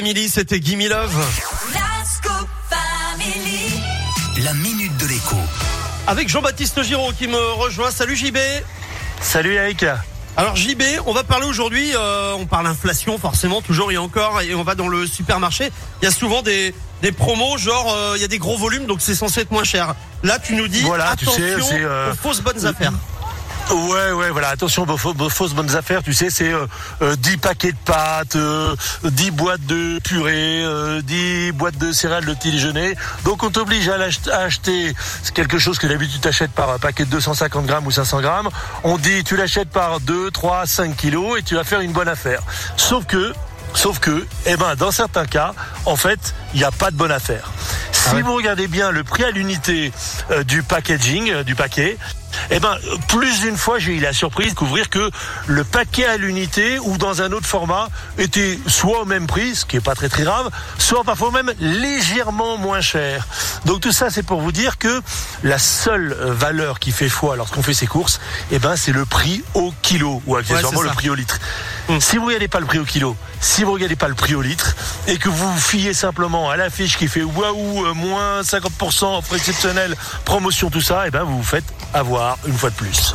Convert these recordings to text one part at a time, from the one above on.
Family, c'était Gimme Love. La minute de l'écho. Avec Jean-Baptiste Giraud qui me rejoint. Salut JB. Salut Eric. Alors JB, on va parler aujourd'hui, euh, on parle inflation forcément, toujours et encore, et on va dans le supermarché. Il y a souvent des, des promos, genre euh, il y a des gros volumes, donc c'est censé être moins cher. Là, tu nous dis Voilà, tu attention sais, c'est, euh, aux fausses bonnes affaires. Ouais, ouais, voilà. Attention, vos, fausses bonnes affaires, tu sais, c'est euh, euh, 10 paquets de pâtes, euh, 10 boîtes de purée, euh, 10 boîtes de céréales de petit déjeuner. Donc, on t'oblige à, acheter quelque chose que d'habitude tu t'achètes par un paquet de 250 grammes ou 500 grammes. On dit, tu l'achètes par 2, 3, 5 kilos et tu vas faire une bonne affaire. Sauf que, sauf que, eh ben, dans certains cas, en fait, il n'y a pas de bonne affaire. Si ouais. vous regardez bien le prix à l'unité euh, du packaging, euh, du paquet, eh ben, plus d'une fois, j'ai eu la surprise de découvrir que le paquet à l'unité ou dans un autre format était soit au même prix, ce qui est pas très très grave, soit parfois même légèrement moins cher. Donc tout ça, c'est pour vous dire que la seule valeur qui fait foi lorsqu'on fait ses courses, eh ben, c'est le prix au kilo ou accessoirement le prix au litre. Si vous regardez pas le prix au kilo, si vous regardez pas le prix au litre, et que vous vous fiez simplement à l'affiche qui fait waouh, euh, moins 50%, offre exceptionnelle, promotion, tout ça, et ben vous vous faites avoir une fois de plus.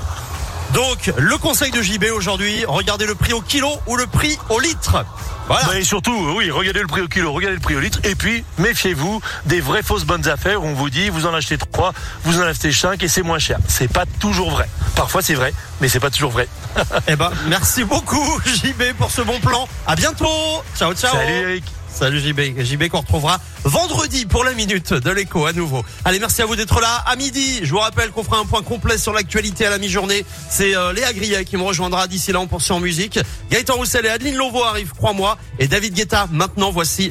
Donc, le conseil de JB aujourd'hui, regardez le prix au kilo ou le prix au litre. Voilà. Bah, et surtout, euh, oui, regardez le prix au kilo, regardez le prix au litre, et puis méfiez-vous des vraies fausses bonnes affaires où on vous dit vous en achetez trois, vous en achetez cinq et c'est moins cher. C'est pas toujours vrai. Parfois c'est vrai, mais c'est pas toujours vrai. Eh ben, merci beaucoup JB pour ce bon plan. À bientôt. Ciao, ciao. Salut Eric. Salut JB. JB qu'on retrouvera vendredi pour la minute de l'écho à nouveau. Allez, merci à vous d'être là. À midi, je vous rappelle qu'on fera un point complet sur l'actualité à la mi-journée. C'est euh, Léa Grillet qui me rejoindra d'ici là. On poursuit en musique. Gaëtan Roussel et Adeline Lovo arrivent, crois-moi. Et David Guetta, maintenant, voici